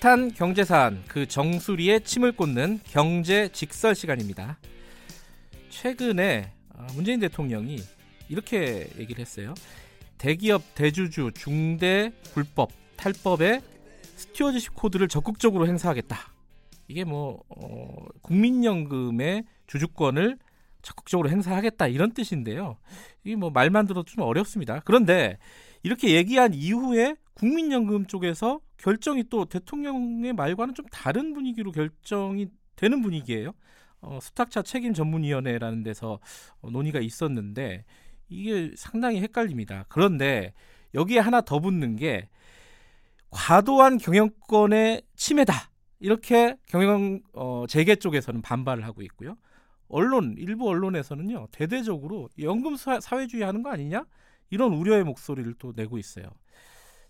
핫한 경제 사안 그 정수리에 침을 꽂는 경제 직설 시간입니다. 최근에 어, 문재인 대통령이 이렇게 얘기를 했어요. 대기업 대주주 중대 불법 탈법에 stewardship code를 적극적으로 행사하겠다. 이게 뭐 어, 국민연금의 주주권을 적극적으로 행사하겠다 이런 뜻인데요. 이게 뭐 말만 들어도 좀 어렵습니다. 그런데 이렇게 얘기한 이후에 국민연금 쪽에서 결정이 또 대통령의 말과는 좀 다른 분위기로 결정이 되는 분위기예요. 어, 수탁차 책임 전문위원회라는 데서 어, 논의가 있었는데 이게 상당히 헷갈립니다. 그런데 여기에 하나 더 붙는 게 과도한 경영권의 침해다. 이렇게 경영 어, 재계 쪽에서는 반발을 하고 있고요. 언론 일부 언론에서는요 대대적으로 연금 사회주의 하는 거 아니냐 이런 우려의 목소리를 또 내고 있어요.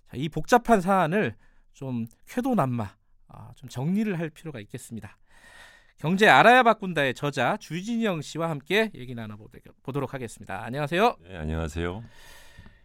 자, 이 복잡한 사안을 좀 쾌도남마 아, 좀 정리를 할 필요가 있겠습니다. 경제 알아야 바꾼다의 저자 주진영 씨와 함께 얘기 나눠보도록 하겠습니다. 안녕하세요. 네, 안녕하세요.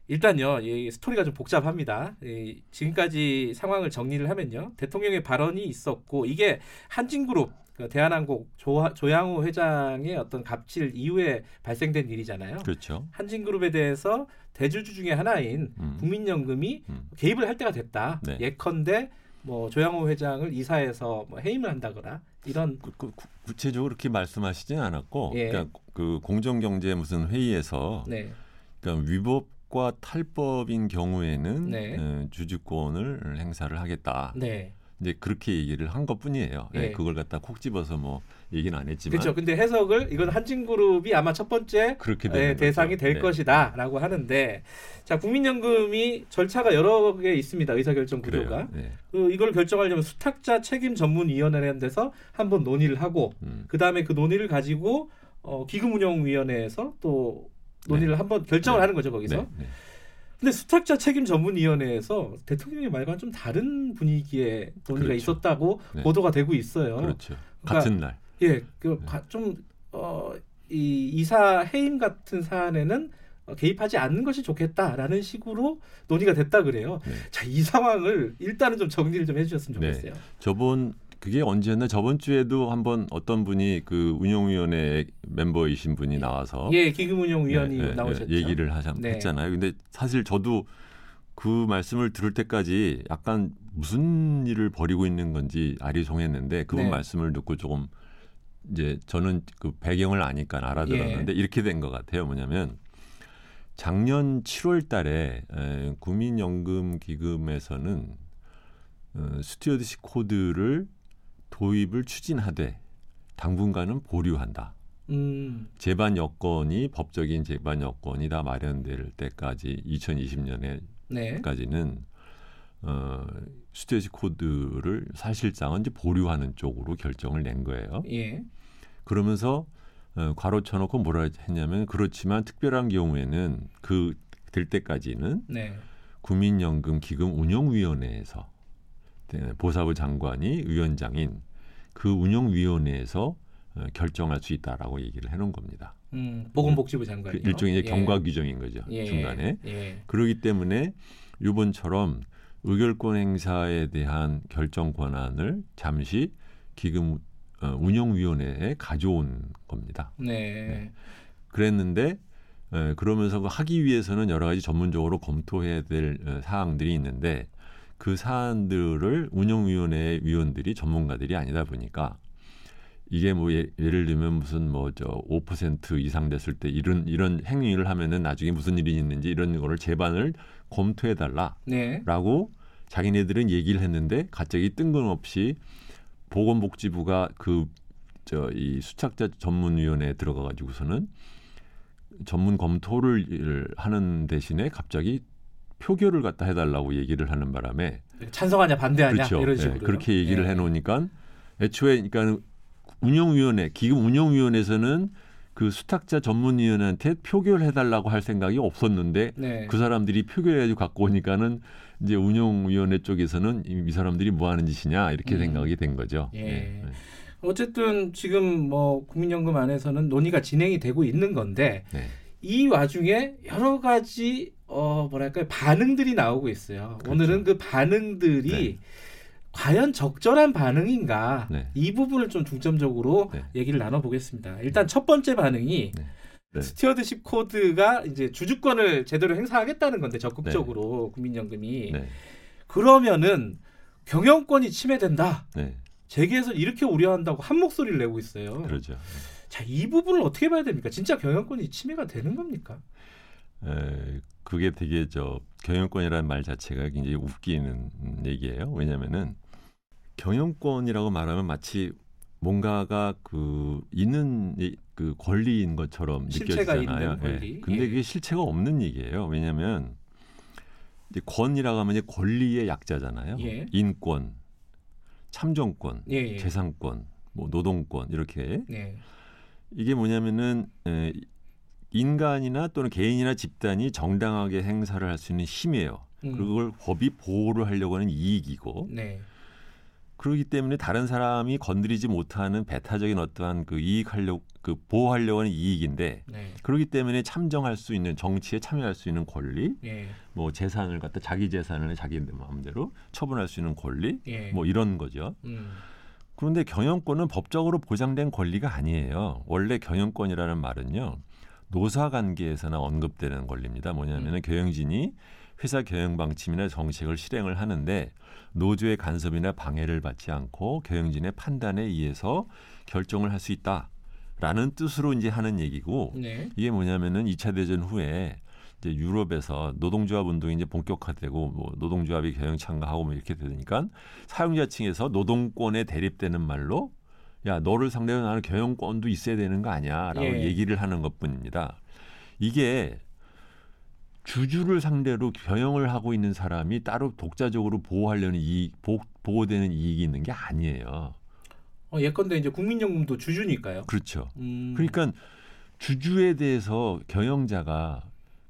일단요, 이 스토리가 좀 복잡합니다. 이 지금까지 상황을 정리를 하면요, 대통령의 발언이 있었고 이게 한진그룹 그 대한항공 조, 조양호 회장의 어떤 갑질 이후에 발생된 일이잖아요. 그렇죠. 한진그룹에 대해서 대주주 중에 하나인 음. 국민연금이 음. 개입을 할 때가 됐다. 네. 예컨대 뭐 조양호 회장을 이사해서 뭐 해임을 한다거나 이런 그, 그, 구체적으로 그렇게 말씀하시지는 않았고, 예. 그러니까 그 공정경제 무슨 회의에서 네. 그러니까 위법 과 탈법인 경우에는 네. 어, 주주권을 행사를 하겠다. 네. 이제 그렇게 얘기를 한 것뿐이에요. 네. 네. 그걸 갖다 콕 집어서 뭐 얘기는 안 했지만 그렇죠. 근데 해석을 이건 한진그룹이 아마 첫 번째 그렇게 네, 대상이 될 네. 것이다라고 하는데 자 국민연금이 절차가 여러 개 있습니다. 의사결정 구조가 네. 그 이걸 결정하려면 수탁자 책임 전문위원회라는 데서 한번 논의를 하고 음. 그 다음에 그 논의를 가지고 어, 기금운용위원회에서 또 논의를 네. 한번 결정을 네. 하는 거죠 거기서. 근데 수탁자 책임 전문위원회에서 대통령의 말과는 좀 다른 분위기의 논의가 그렇죠. 있었다고 네. 보도가 되고 있어요. 그렇죠. 그러니까, 같은 날. 예, 그좀 네. 어, 이 이사 해임 같은 사안에는 개입하지 않는 것이 좋겠다라는 식으로 논의가 됐다 그래요. 네. 자, 이 상황을 일단은 좀 정리를 좀 해주셨으면 네. 좋겠어요. 네. 저번 그게 언제였나 저번 주에도 한번 어떤 분이 그 운영위원회 멤버이신 분이 나와서 예 기금운용위원이 네, 네, 나오셨죠. 얘기를 하셨, 네. 했잖아요. 근데 사실 저도 그 말씀을 들을 때까지 약간 무슨 일을 벌이고 있는 건지 아리송했는데 그분 네. 말씀을 듣고 조금 이제 저는 그 배경을 아니까 알아들었는데 예. 이렇게 된 것 같아요. 뭐냐면 작년 7월 달에 에, 국민연금 기금에서는 어, stewardship code를 도입을 추진하되 당분간은 보류한다. 음. 제반 여건이 법적인 제반 여건이 다 마련될 때까지 2020년에까지는 네. 어, 스테이지 코드를 사실상은 이제 보류하는 쪽으로 결정을 낸 거예요. 예. 그러면서 어, 괄호 쳐놓고 뭐라 했냐면 그렇지만 특별한 경우에는 그 될 때까지는 네. 국민연금 기금 운영위원회에서 네, 보사부 장관이 위원장인 그 운영위원회에서 어, 결정할 수 있다라고 얘기를 해놓은 겁니다. 음, 보건복지부 장관 그 일종의 예. 경과 규정인 거죠 예. 중간에. 예. 그러기 때문에 이번처럼 의결권 행사에 대한 결정 권한을 잠시 기금 어, 운영위원회에 가져온 겁니다. 네. 네. 그랬는데 에, 그러면서 하기 위해서는 여러 가지 전문적으로 검토해야 될 에, 사항들이 있는데 그 사안들을 운영위원회 위원들이 전문가들이 아니다 보니까 이게 뭐 예, 를 들면 무슨 뭐 저 5% 이상 됐을 때 이런 이런 행위를 하면은 나중에 무슨 일이 있는지 이런 거를 재반을 검토해 달라라고 네. 자기네들은 얘기를 했는데 갑자기 뜬금없이 보건복지부가 그 저 이 수착자 전문위원회에 들어가 가지고서는 전문 검토를 하는 대신에 갑자기 표결을 갖다 해달라고 얘기를 하는 바람에 찬성하냐 반대하냐 그렇죠. 이런 식으로 네, 그렇게 얘기를 네. 해놓으니까 애초에 그러니까 운영위원회 기금 운영위원회에서는 그 수탁자 전문위원한테 표결해달라고 할 생각이 없었는데 네. 그 사람들이 표결해가지고 갖고 오니까는 이제 운영위원회 쪽에서는 이 사람들이 뭐 하는 짓이냐 이렇게 음. 생각이 된 거죠. 예. 네. 어쨌든 지금 뭐 국민연금 안에서는 논의가 진행이 되고 있는 건데 네. 이 와중에 여러 가지 어 뭐랄까요 반응들이 나오고 있어요. 그렇죠. 오늘은 그 반응들이 네. 과연 적절한 반응인가 네. 이 부분을 좀 중점적으로 네. 얘기를 나눠보겠습니다. 일단 첫 번째 반응이 네. 네. stewardship code가 이제 주주권을 제대로 행사하겠다는 건데 적극적으로 국민연금이 네. 그러면은 경영권이 침해된다. 네. 재계에서 이렇게 우려한다고 한 목소리를 내고 있어요. 그러죠. 자, 이 부분을 어떻게 봐야 됩니까? 진짜 경영권이 침해가 되는 겁니까? 에, 그게 되게 저 경영권이라는 말 자체가 굉장히 웃기는 얘기예요. 왜냐면은 경영권이라고 말하면 마치 뭔가가 그 있는 이- 그 권리인 것처럼 느껴지잖아요. 있는 권리. 예. 근데 예. 그게 실체가 없는 얘기예요. 왜냐하면 이제 권이라고 하면 이제 권리의 약자잖아요. 예. 인권, 참정권, 예, 예. 재산권, 뭐 노동권 이렇게 네. 이게 뭐냐면은 에, 인간이나 또는 개인이나 집단이 정당하게 행사를 할 수 있는 힘이에요. 음. 그걸 법이 보호를 하려고 하는 이익이고 네. 그렇기 때문에 다른 사람이 건드리지 못하는 배타적인 어떠한 그 이익하려 그 보호하려고 하는 이익인데 네. 그렇기 때문에 참정할 수 있는 정치에 참여할 수 있는 권리, 예. 뭐 재산을 갖다 자기 재산을 자기 마음대로 처분할 수 있는 권리, 예. 뭐 이런 거죠. 음. 그런데 경영권은 법적으로 보장된 권리가 아니에요. 원래 경영권이라는 말은요. 노사 관계에서나 언급되는 권리입니다. 뭐냐면은 음. 경영진이 회사 경영 방침이나 정책을 실행을 하는데 노조의 간섭이나 방해를 받지 않고 경영진의 판단에 의해서 결정을 할 수 있다라는 뜻으로 이제 하는 얘기고 네. 이게 뭐냐면은 2차 대전 후에 이제 유럽에서 노동조합 운동이 이제 본격화되고 뭐 노동조합이 경영 참가하고 뭐 이렇게 되니까 사용자 층에서 노동권에 대립되는 말로 야 너를 상대로 나는 경영권도 있어야 되는 거 아니야라고 예. 얘기를 하는 것뿐입니다. 이게 주주를 상대로 경영을 하고 있는 사람이 따로 독자적으로 보호하려는 이익, 보, 보호되는 이익이 있는 게 아니에요. 어, 예컨대 이제 국민연금도 주주니까요. 그렇죠. 음. 그러니까 주주에 대해서 경영자가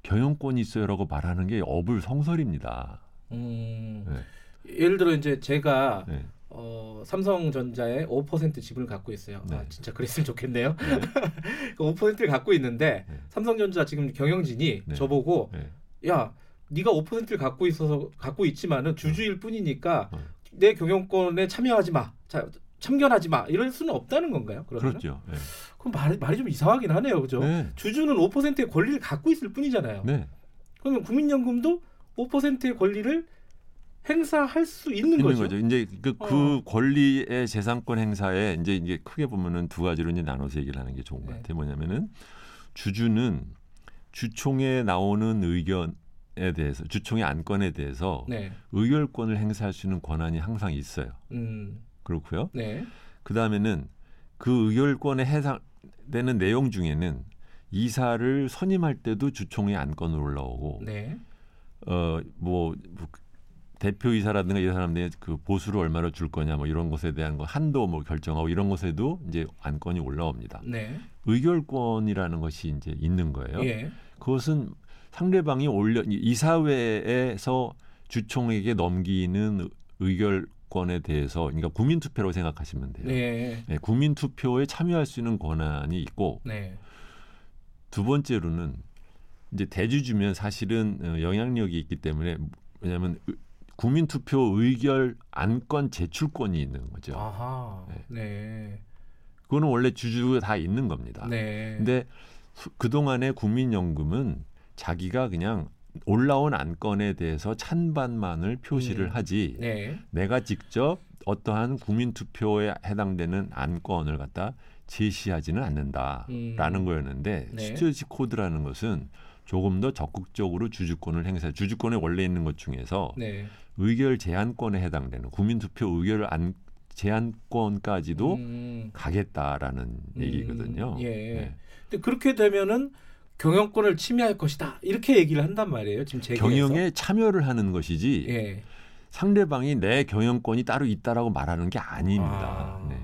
경영권이 있어요라고 말하는 게 어불성설입니다. 음. 네. 예를 들어 이제 제가 네. 어, 삼성전자의 5% 지분을 갖고 있어요. 아, 네. 진짜 그랬으면 좋겠네요. 네. 그 5%를 갖고 있는데 네. 삼성전자 지금 경영진이 네. 저보고 네. 야, 네가 5%를 갖고 있어서 갖고 있지만은 주주일 뿐이니까 어. 내 경영권에 참여하지 마. 자, 참견하지 마. 이럴 수는 없다는 건가요? 그러면? 그렇죠. 네. 그럼 말이, 말이 좀 이상하긴 하네요. 그죠? 네. 주주는 5%의 권리를 갖고 있을 뿐이잖아요. 네. 그러면 국민연금도 5%의 권리를 행사할 수 있는, 있는 거죠. 거죠. 이제 그, 어. 그 권리의 재산권 행사에 이제 이게 크게 보면은 두 가지로 이제 나눠서 얘기를 하는 게 좋은 것 네. 같아요. 뭐냐면은 주주는 주총에 나오는 의견에 대해서 주총의 안건에 대해서 네. 의결권을 행사할 수 있는 권한이 항상 있어요. 음. 그렇고요. 네. 그 다음에는 그 의결권에 해당되는 내용 중에는 이사를 선임할 때도 주총의 안건으로 올라오고 네. 어뭐 뭐 대표이사라든가 이런 사람들의 그 보수를 얼마나 줄 거냐 뭐 이런 것에 대한 거 한도 뭐 결정하고 이런 것에도 이제 안건이 올라옵니다. 네. 의결권이라는 것이 이제 있는 거예요. 예. 그것은 상대방이 올려 이사회에서 주총에게 넘기는 의결권에 대해서 그러니까 국민 투표로 생각하시면 돼요. 네. 네, 국민 투표에 참여할 수 있는 권한이 있고 네. 두 번째로는 이제 대주주면 사실은 어, 영향력이 있기 때문에 왜냐하면 의- 국민 투표 의결 안건 제출권이 있는 거죠. 아하. 네. 네. 그거는 원래 주주가 다 있는 겁니다. 네. 근데 그 동안의 국민연금은 자기가 그냥 올라온 안건에 대해서 찬반만을 표시를 음. 하지 네. 내가 직접 어떠한 국민 투표에 해당되는 안건을 갖다 제시하지는 않는다라는 음. 거였는데 네. 스튜어지 코드라는 것은 조금 더 적극적으로 주주권을 행사. 주주권에 원래 있는 것 중에서 네. 의결 제한권에 해당되는 국민 투표 의결 안 제한권까지도 음. 가겠다라는 음, 얘기거든요. 예. 네. 근데 그렇게 되면은 경영권을 침해할 것이다. 이렇게 얘기를 한단 말이에요. 지금 제기에서. 경영에 참여를 하는 것이지 예. 상대방이 내 경영권이 따로 있다라고 말하는 게 아닙니다. 아. 네.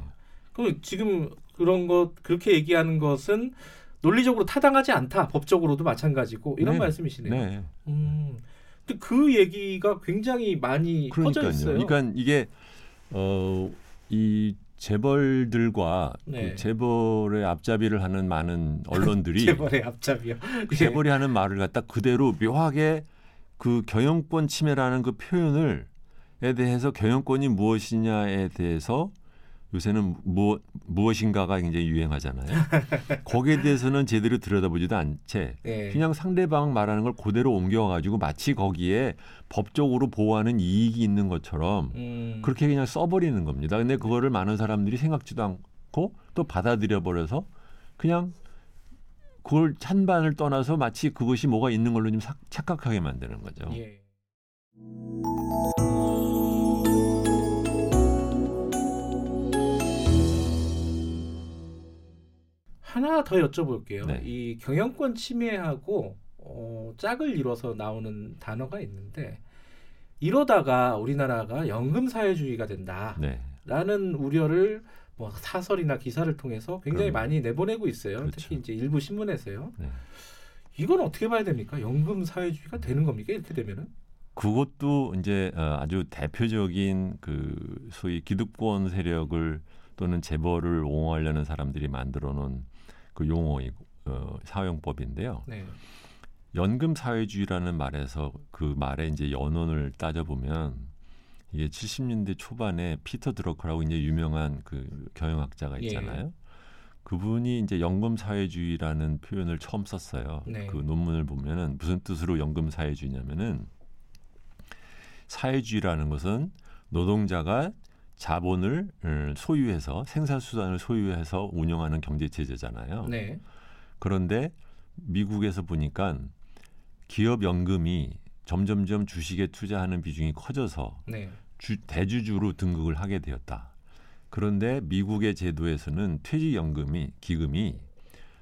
그럼 지금 그런 것 그렇게 얘기하는 것은 논리적으로 타당하지 않다. 법적으로도 마찬가지고 이런 네. 말씀이시네요. 네. 음. 근데 그 얘기가 굉장히 많이 퍼져 그러니까요. 있어요. 그러니까 이게 어 이 재벌들과 네. 그 재벌의 앞잡이를 하는 많은 언론들이 재벌의 앞잡이요. 그 재벌이 하는 말을 갖다 그대로 묘하게 그 경영권 침해라는 그 표현을 대해서 경영권이 무엇이냐에 대해서 요새는 무, 무엇인가가 굉장히 유행하잖아요. 거기에 대해서는 제대로 들여다보지도 않채 예. 그냥 상대방 말하는 걸 그대로 옮겨가지고 마치 거기에 법적으로 보호하는 이익이 있는 것처럼 음, 그렇게 그냥 써버리는 겁니다. 근데 그거를 많은 사람들이 생각지도 않고 또 받아들여 버려서 그냥 그걸 찬반을 떠나서 마치 그것이 뭐가 있는 걸로 좀 사- 착각하게 만드는 거죠. 예. 하나 더 여쭤볼게요. 네. 이 경영권 침해하고 어, 짝을 이뤄서 나오는 단어가 있는데 이러다가 우리나라가 연금 사회주의가 된다라는 네. 우려를 뭐 사설이나 기사를 통해서 굉장히 그럼요. 많이 내보내고 있어요. 그렇죠. 특히 이제 일부 신문에서요. 네. 이건 어떻게 봐야 됩니까? 연금 사회주의가 되는 겁니까? 이렇게 되면은? 그것도 이제 어, 아주 대표적인 그 소위 기득권 세력을 또는 재벌을 옹호하려는 사람들이 만들어 놓은 그 용어이고 어, 사용법인데요. 네. 연금 사회주의라는 말에서 그 말의 이제 연원을 따져 보면 이게 70년대 초반에 피터 드러커라고 이제 유명한 그 경영학자가 예. 있잖아요. 그분이 이제 연금 사회주의라는 표현을 처음 썼어요. 네. 그 논문을 보면은 무슨 뜻으로 연금 사회주의냐면은 사회주의라는 것은 노동자가 자본을 음, 소유해서 생산 수단을 소유해서 운영하는 경제 체제잖아요. 네. 그런데 미국에서 보니까 기업 연금이 점점점 주식에 투자하는 비중이 커져서 네. 주, 대주주로 등극을 하게 되었다. 그런데 미국의 제도에서는 퇴직연금이 기금이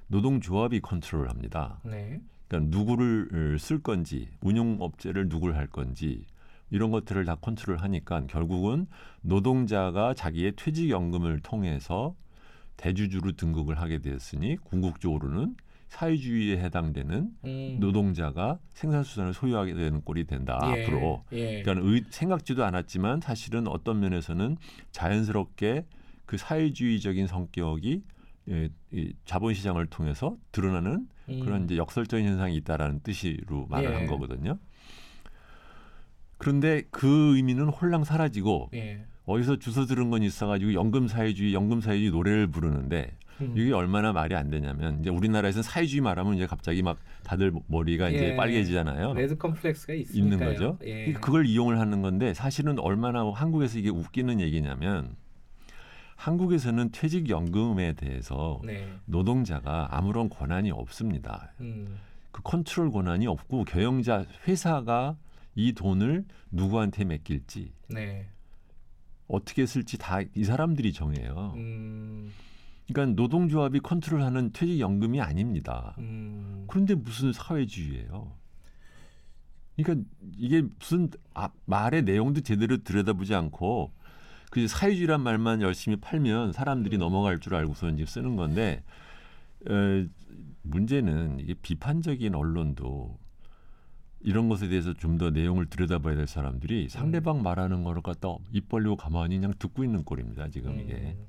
노동조합이 컨트롤합니다. 네. 그러니까 누구를 쓸 건지 운용업체를 누구를 할 건지 이런 것들을 다 컨트롤하니까 결국은 노동자가 자기의 퇴직연금을 통해서 대주주로 등극을 하게 되었으니 궁극적으로는 사회주의에 해당되는 음. 노동자가 생산수단을 소유하게 되는 꼴이 된다 예. 앞으로. 예. 그러니까 의, 생각지도 않았지만 사실은 어떤 면에서는 자연스럽게 그 사회주의적인 성격이 예, 이 자본시장을 통해서 드러나는 음. 그런 이제 역설적인 현상이 있다라는 뜻으로 말을 예. 한 거거든요. 그런데 그 의미는 홀랑 사라지고 예. 어디서 주워 들은 건 있어가지고 연금 사회주의, 연금 사회주의 노래를 부르는데 음. 이게 얼마나 말이 안 되냐면 이제 우리나라에서는 사회주의 말하면 이제 갑자기 막 다들 머리가 이제 예. 빨개지잖아요. red 컴플렉스가 있으니까요. 있는 거죠. 예. 그걸 이용을 하는 건데 사실은 얼마나 한국에서 이게 웃기는 얘기냐면 한국에서는 퇴직연금에 대해서 네. 노동자가 아무런 권한이 없습니다. 음. 그 컨트롤 권한이 없고 경영자 회사가 이 돈을 누구한테 맡길지 네. 어떻게 쓸지 다 이 사람들이 정해요. 음. 그러니까 노동조합이 컨트롤하는 퇴직연금이 아닙니다. 음. 그런데 무슨 사회주의예요? 그러니까 이게 무슨 아, 말의 내용도 제대로 들여다보지 않고 그 사회주의란 말만 열심히 팔면 사람들이 넘어갈 줄 알고서는 지금 쓰는 건데 어, 문제는 이게 비판적인 언론도 이런 것에 대해서 좀 더 내용을 들여다봐야 될 사람들이 상대방 말하는 거를 갖다 입 벌리고 가만히 그냥 듣고 있는 꼴입니다. 지금 이게. 음.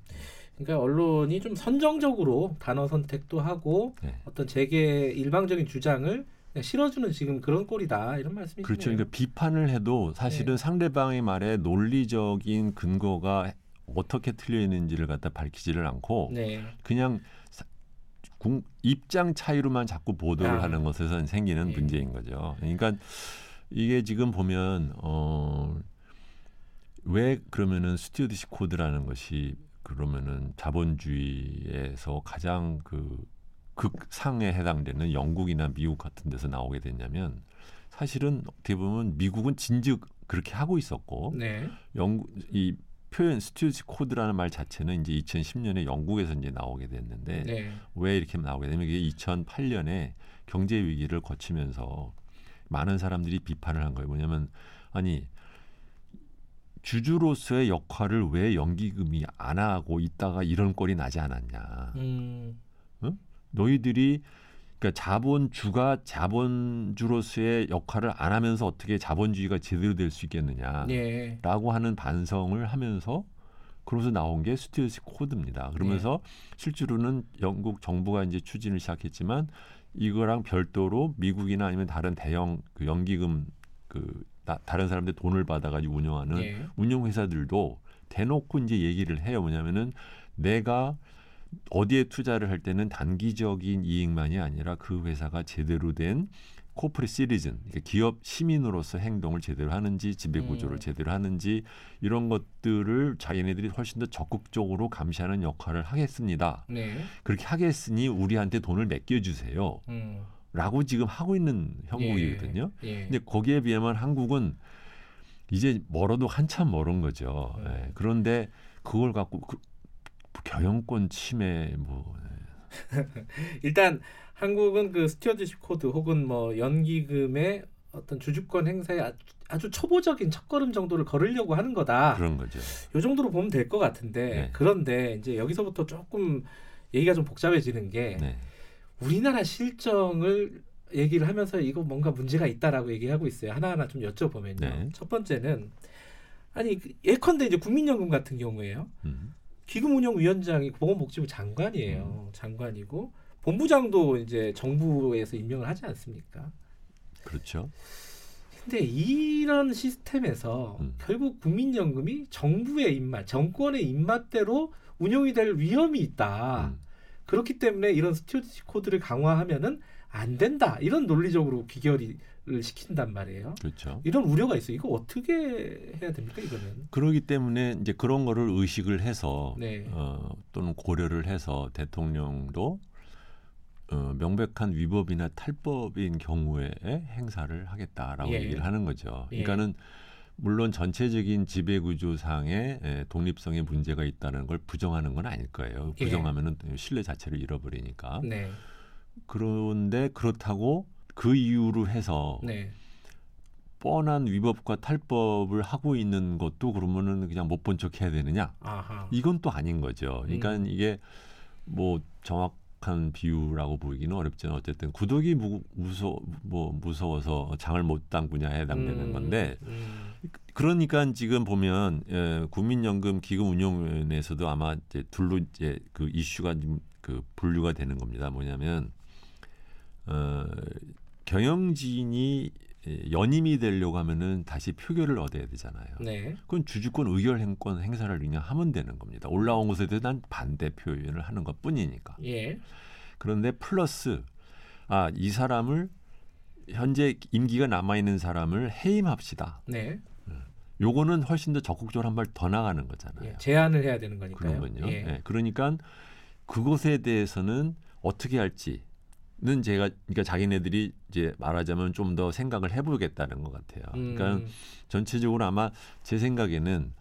그러니까 언론이 좀 선정적으로 단어 선택도 하고 네. 어떤 재계 일방적인 주장을 실어주는 지금 그런 꼴이다 이런 말씀이시네요. 그렇죠. 그러니까 비판을 해도 사실은 네. 상대방의 말에 논리적인 근거가 어떻게 틀려 있는지를 갖다 밝히지를 않고 네. 그냥 사- 공- 입장 차이로만 자꾸 보도를 아. 하는 것에서 생기는 예. 문제인 거죠. 그러니까 이게 지금 보면 어, 왜 그러면은 stewardship code라는 것이 그러면은 자본주의에서 가장 그 극상에 해당되는 영국이나 미국 같은 데서 나오게 됐냐면 사실은 어떻게 보면 미국은 진즉 그렇게 하고 있었고 네. 영국 이 표현 stewardship code라는 말 자체는 이제 2010년에 영국에서 이제 나오게 됐는데 네. 왜 이렇게 나오게 되면 이게 2008년에 경제 위기를 거치면서 많은 사람들이 비판을 한 거예요. 뭐냐면 아니 주주로서의 역할을 왜 연기금이 안 하고 있다가 이런 꼴이 나지 않았냐. 음. 너희들이 그러니까 자본주가 자본주로서의 역할을 안 하면서 어떻게 자본주의가 제대로 될 수 있겠느냐. 예. 라고 하는 반성을 하면서 그러면서 나온 게 스튜어디시 코드입니다. 그러면서 실제로는 영국 정부가 이제 추진을 시작했지만 이거랑 별도로 미국이나 아니면 다른 대형 그 연기금 그 나, 다른 사람들 돈을 받아가지고 운영하는 예. 운용회사들도 대놓고 이제 얘기를 해요. 뭐냐면은 내가 어디에 투자를 할 때는 단기적인 이익만이 아니라 그 회사가 제대로 된 코프리 시리즌, 그러니까 기업 시민으로서 행동을 제대로 하는지 지배 구조를 음. 제대로 하는지 이런 것들을 자기네들이 훨씬 더 적극적으로 감시하는 역할을 하겠습니다. 네. 그렇게 하겠으니 우리한테 돈을 맡겨주세요. 음. 라고 지금 하고 있는 형국이거든요. 예. 근데 거기에 비하면 한국은 이제 멀어도 한참 멀은 거죠. 음. 예. 그런데 그걸 갖고 그, 경영권 침해 뭐 일단 한국은 그 stewardship code 혹은 뭐 연기금의 어떤 주주권 행사에 아주, 아주 초보적인 첫걸음 정도를 걸으려고 하는 거다. 그런 거죠. 요 정도로 보면 될 것 같은데 네. 그런데 이제 여기서부터 조금 얘기가 좀 복잡해지는 게 네. 우리나라 실정을 얘기를 하면서 이거 뭔가 문제가 있다라고 얘기하고 있어요. 하나하나 좀 여쭤보면요. 네. 첫 번째는 아니 그 예컨대 이제 국민연금 같은 경우에요. 음. 기금운용위원장이 보건복지부 장관이에요. 장관이고 본부장도 이제 정부에서 임명을 하지 않습니까? 그렇죠. 근데 이런 시스템에서 음. 결국 국민연금이 정부의 입맛, 정권의 입맛대로 운용이 될 위험이 있다. 음. 그렇기 때문에 이런 스튜어디시 코드를 강화하면은 안 된다. 이런 논리적으로 귀결을 시킨단 말이에요. 그렇죠. 이런 우려가 있어요. 이거 어떻게 해야 됩니까? 이거는. 그러기 때문에 이제 그런 거를 의식을 해서 네. 어, 또는 고려를 해서 대통령도 어, 명백한 위법이나 탈법인 경우에 행사를 하겠다라고 예. 얘기를 하는 거죠. 예. 그러니까는 물론 전체적인 지배 구조상의 에, 독립성에 문제가 있다는 걸 부정하는 건 아닐 거예요. 예. 부정하면은 신뢰 자체를 잃어버리니까. 네. 그런데 그렇다고 그 이유로 해서 네. 뻔한 위법과 탈법을 하고 있는 것도 그러면은 그냥 못 본 척 해야 되느냐? 아하. 이건 또 아닌 거죠. 그러니까 음. 이게 뭐 정확한 비유라고 보이기는 어렵지만 어쨌든 구독이 무, 무서 뭐 무서워서 장을 못 담그냐 해당되는 음, 건데 음. 그러니까 지금 보면 에, 국민연금 기금 운용위원회에서도 아마 이제 둘로 이제 그 이슈가 좀 그 분류가 되는 겁니다. 뭐냐면 어, 경영진이 에, 연임이 되려고 하면은 다시 표결을 얻어야 되잖아요. 네. 그건 주주권 의결 행권 행사를 그냥 하면 되는 겁니다. 올라온 것에 대한 반대 표현을 하는 것 뿐이니까. 예. 그런데 플러스 아, 이 사람을 현재 임기가 남아 있는 사람을 해임합시다. 네. 요거는 훨씬 더 적극적으로 한 발 더 나가는 거잖아요. 예. 제안을 해야 되는 거니까요. 그런군요. 예. 예, 그러니까 그것에 대해서는 어떻게 할지 는 제가 그러니까 자기네들이 이제 말하자면 좀 더 생각을 해보겠다는 것 같아요. 그러니까 음, 전체적으로 아마 제 생각에는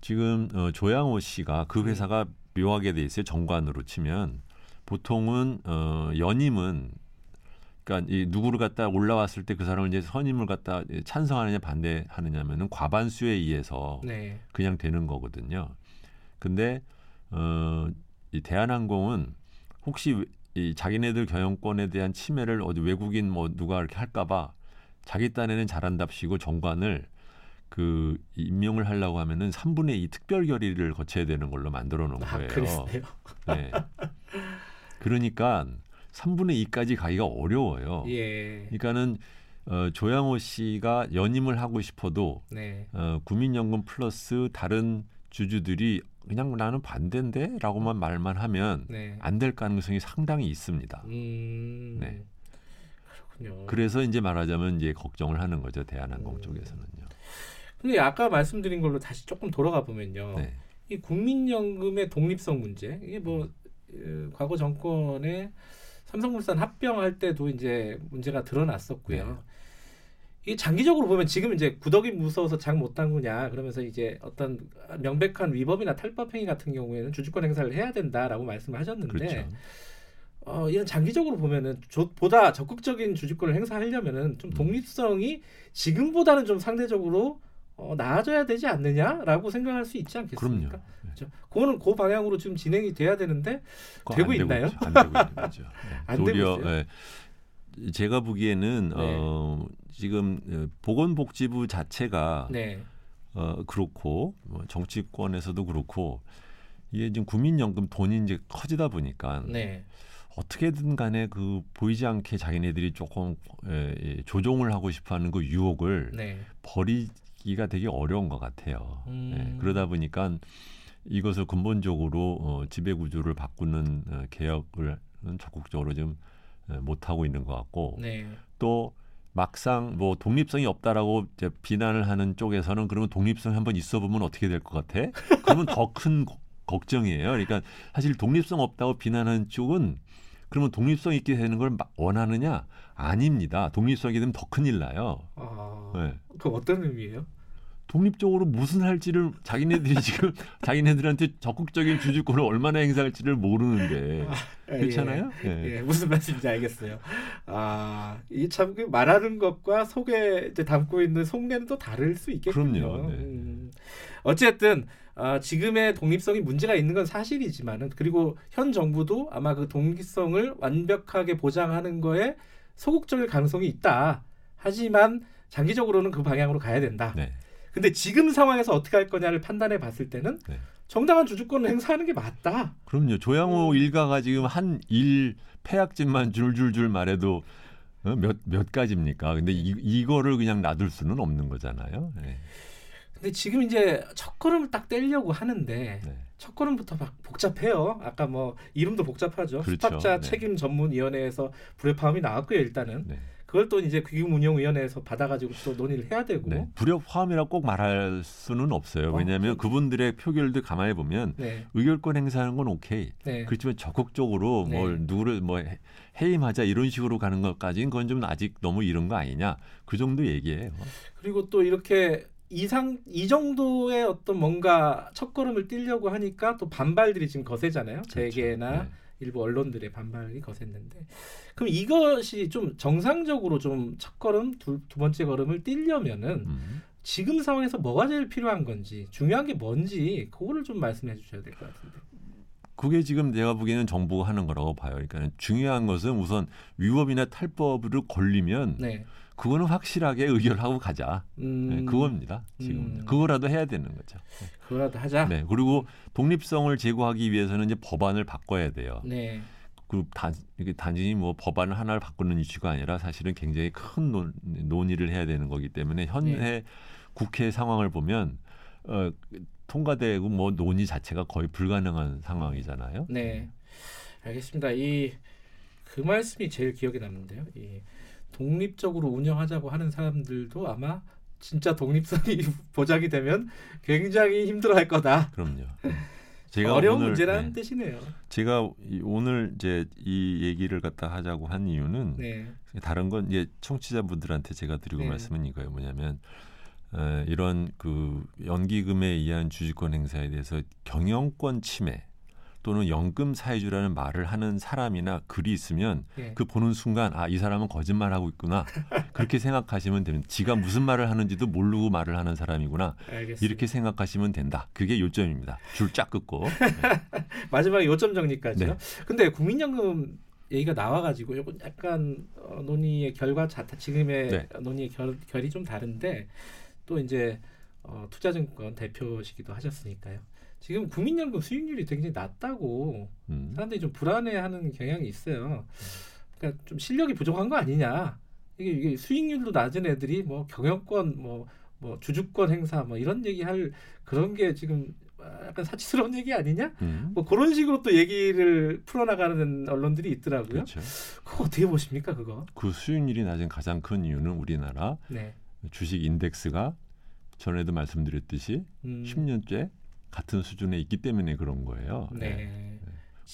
지금 어, 조양호 씨가 음. 그 회사가 묘하게 돼 있어요. 정관으로 치면 보통은 어, 연임은 그러니까 이 누구를 갖다 올라왔을 때 그 사람을 이제 선임을 갖다 찬성하느냐 반대하느냐면은 과반수에 의해서 네. 그냥 되는 거거든요. 근데 어, 이 대한항공은 혹시 왜- 이 자기네들 경영권에 대한 침해를 어디 외국인 뭐 누가 이렇게 할까봐 자기 딴에는 잘한답시고 정관을 그 임명을 하려고 하면은 3분의 2 특별 결의를 거쳐야 되는 걸로 만들어 놓은 아, 거예요. 그랬어요. 네. 그러니까 3분의 2까지 가기가 어려워요. 예. 그러니까는 어, 조양호 씨가 연임을 하고 싶어도 네. 어, 국민연금 플러스 다른 주주들이 그냥 나는 반대인데 라고만 말만 하면 네. 안될 가능성이 상당히 있습니다. 음. 네. 그렇군요. 그래서 이제 말하자면 이제 걱정을 하는 거죠 대한항공 음. 쪽에서는요. 근데 아까 말씀드린 걸로 다시 조금 돌아가 보면요. 네, 이 국민연금의 독립성 문제 이게 뭐 어, 과거 정권에 삼성물산 합병할 때도 이제 문제가 드러났었고요. 네. 이게 장기적으로 보면 지금 이제 구덕이 무서워서 장 못 담그냐 그러면서 이제 어떤 명백한 위법이나 탈법 행위 같은 경우에는 주주권 행사를 해야 된다라고 말씀을 하셨는데 그렇죠. 어, 이런 장기적으로 보면은 조- 보다 적극적인 주주권을 행사하려면은 좀 음. 독립성이 지금보다는 좀 상대적으로 어, 나아져야 되지 않느냐라고 생각할 수 있지 않겠습니까? 그럼요. 네. 그렇죠. 그거는 그 방향으로 지금 진행이 돼야 되는데 되고 안 있나요? 있죠. 안 되고 있는 거죠. 네. 안 되고 도리어 있어요? 예, 제가 보기에는 네. 어, 지금 어, 보건복지부 자체가 네, 어, 그렇고 뭐 정치권에서도 그렇고 이게 지금 국민연금 돈이 이제 커지다 보니까 네, 어떻게든 간에 그 보이지 않게 자기네들이 조금 에, 에, 조종을 하고 싶어하는 그 유혹을 네. 버리기가 되게 어려운 것 같아요. 음. 예, 그러다 보니까 이것을 근본적으로 어, 지배 구조를 바꾸는 어, 개혁을 적극적으로 좀 어, 못 하고 있는 것 같고 네. 또 막상 뭐 독립성이 없다라고 이제 비난을 하는 쪽에서는 그러면 독립성이 한번 있어 보면 어떻게 될 것 같아? 그러면 더 큰 걱정이에요. 그러니까 사실 독립성 없다고 비난하는 쪽은 그러면 독립성 있게 되는 걸 원하느냐? 아닙니다. 독립성이 되면 더 큰일 나요. 아, 네. 그 어떤 의미예요? 독립적으로 무슨 할지를 자기네들이 지금 자기네들한테 적극적인 주주권을 얼마나 행사할지를 모르는데 아, 그렇잖아요. 예. 예. 예, 무슨 말씀인지 알겠어요. 아, 이참 그 말하는 것과 속에 이제 담고 있는 속내는 또 다를 수 있겠군요. 그럼요. 네. 음. 어쨌든 아, 지금의 독립성이 문제가 있는 건 사실이지만은 그리고 현 정부도 아마 그 독립성을 완벽하게 보장하는 거에 소극적일 가능성이 있다. 하지만 장기적으로는 그 방향으로 가야 된다. 네. 근데 지금 상황에서 어떻게 할 거냐를 판단해 봤을 때는 네. 정당한 주주권을 행사하는 게 맞다. 그럼요. 조양호 음. 일가가 지금 한 일 폐악집만 줄줄줄 말해도 어, 몇, 몇 가지입니까? 근데 이, 이거를 그냥 놔둘 수는 없는 거잖아요. 네. 근데 지금 이제 첫 걸음을 딱 떼려고 하는데 네. 첫 걸음부터 막 복잡해요. 아까 뭐 이름도 복잡하죠. 그렇죠. 수탁자 네. 책임 전문 위원회에서 불협화음이 나왔고요. 일단은 네. 그걸 또 이제 귀금운용위원회에서 받아가지고 또 논의를 해야 되고. 네. 불협화음이라고 꼭 말할 수는 없어요. 어, 왜냐하면 그- 그분들의 표결도 가만히 보면 네, 의결권 행사하는 건 오케이. 네, 그렇지만 적극적으로 네. 뭘 누구를 뭐 해- 해임하자 이런 식으로 가는 것까지는 그건 좀 아직 너무 이른 거 아니냐 그 정도 얘기예요. 그리고 또 이렇게 이상 이 정도의 어떤 뭔가 첫 걸음을 띄려고 하니까 또 반발들이 지금 거세잖아요. 재계나 그렇죠. 네. 일부 언론들의 반발이 거셌는데 그럼 이것이 좀 정상적으로 좀 첫 걸음 두, 두 번째 걸음을 띄려면은 음. 지금 상황에서 뭐가 제일 필요한 건지 중요한 게 뭔지 그거를 좀 말씀해 주셔야 될 것 같은데. 그게 지금 내가 보기에는 정부가 하는 거라고 봐요. 그러니까 중요한 것은 우선 위법이나 탈법으로 걸리면 네. 그거는 확실하게 의결하고 가자. 음, 네, 그겁니다. 지금 음. 그거라도 해야 되는 거죠. 그거라도 하자. 네. 그리고 독립성을 제고하기 위해서는 이제 법안을 바꿔야 돼요. 네. 그 단, 이게 단순히 뭐 법안 하나를 바꾸는 이슈가 아니라 사실은 굉장히 큰 논, 논의를 해야 되는 거기 때문에 현재 네. 국회 상황을 보면 어, 통과되고 뭐 논의 자체가 거의 불가능한 상황이잖아요. 네. 알겠습니다. 이 그 말씀이 제일 기억에 남는데요. 이 독립적으로 운영하자고 하는 사람들도 아마 진짜 독립성이 보장이 되면 굉장히 힘들어할 거다. 그럼요. 어려운 오늘, 문제라는 네, 뜻이네요. 제가 이- 오늘 이제 이 얘기를 갖다 하자고 한 이유는 네. 다른 건 이제 청취자분들한테 제가 드리고 네. 말씀은 이거예요. 뭐냐면 어, 이런 그 연기금에 의한 주주권 행사에 대해서 경영권 침해 또는 연금 사회주라는 말을 하는 사람이나 글이 있으면 예. 그 보는 순간 아 이 사람은 거짓말하고 있구나 그렇게 생각하시면 됩니다. 지가 무슨 말을 하는지도 모르고 말을 하는 사람이구나 알겠습니다. 이렇게 생각하시면 된다. 그게 요점입니다. 줄 쫙 긋고 마지막에 요점 정리까지요. 네. 근데 국민연금 얘기가 나와가지고 이건 약간 어, 논의의 결과 자타 지금의 네. 논의의 결, 결이 좀 다른데 또 이제 어, 투자증권 대표시기도 하셨으니까요. 지금 국민연금 수익률이 굉장히 낮다고 음. 사람들이 좀 불안해하는 경향이 있어요. 그러니까 좀 실력이 부족한 거 아니냐. 이게, 이게 수익률도 낮은 애들이 뭐 경영권 뭐, 뭐 주주권 행사 뭐 이런 얘기할 그런 게 지금 약간 사치스러운 얘기 아니냐? 음. 뭐 그런 식으로 또 얘기를 풀어나가는 언론들이 있더라고요. 그렇죠. 그거 어떻게 보십니까 그거? 그 수익률이 낮은 가장 큰 이유는 우리나라 네. 주식 인덱스가 전에도 말씀드렸듯이 음, 10년째 같은 수준에 있기 때문에 그런 거예요. 네.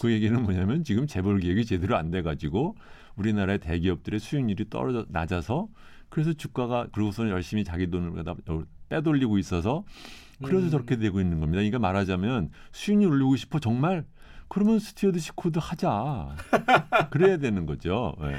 그 얘기는 뭐냐면 지금 재벌 개혁이 제대로 안 돼가지고 우리나라의 대기업들의 수익률이 떨어져 낮아서 그래서 주가가 그러고서는 열심히 자기 돈을 갖다 빼돌리고 있어서 그래서 음. 저렇게 되고 있는 겁니다. 그러니까 말하자면 수익률 올리고 싶어 정말 그러면 stewardship code 하자. 그래야 되는 거죠. 예.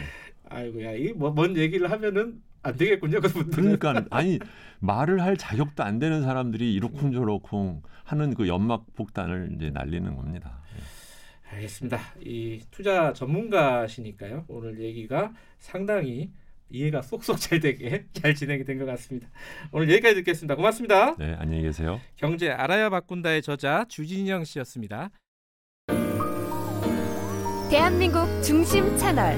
아이고야 이뭐뭔 얘기를 하면은 안 되겠군요. 그러니까 아니 말을 할 자격도 안 되는 사람들이 이러쿵저러쿵 하는 그 연막 폭탄을 이제 날리는 겁니다. 예. 알겠습니다. 이 투자 전문가시니까요. 오늘 얘기가 상당히 이해가 쏙쏙 잘 되게 잘 진행이 된 것 같습니다. 오늘 여기까지 듣겠습니다. 고맙습니다. 네, 안녕히 계세요. 경제 알아야 바꾼다의 저자 주진영 씨였습니다. 대한민국 중심 채널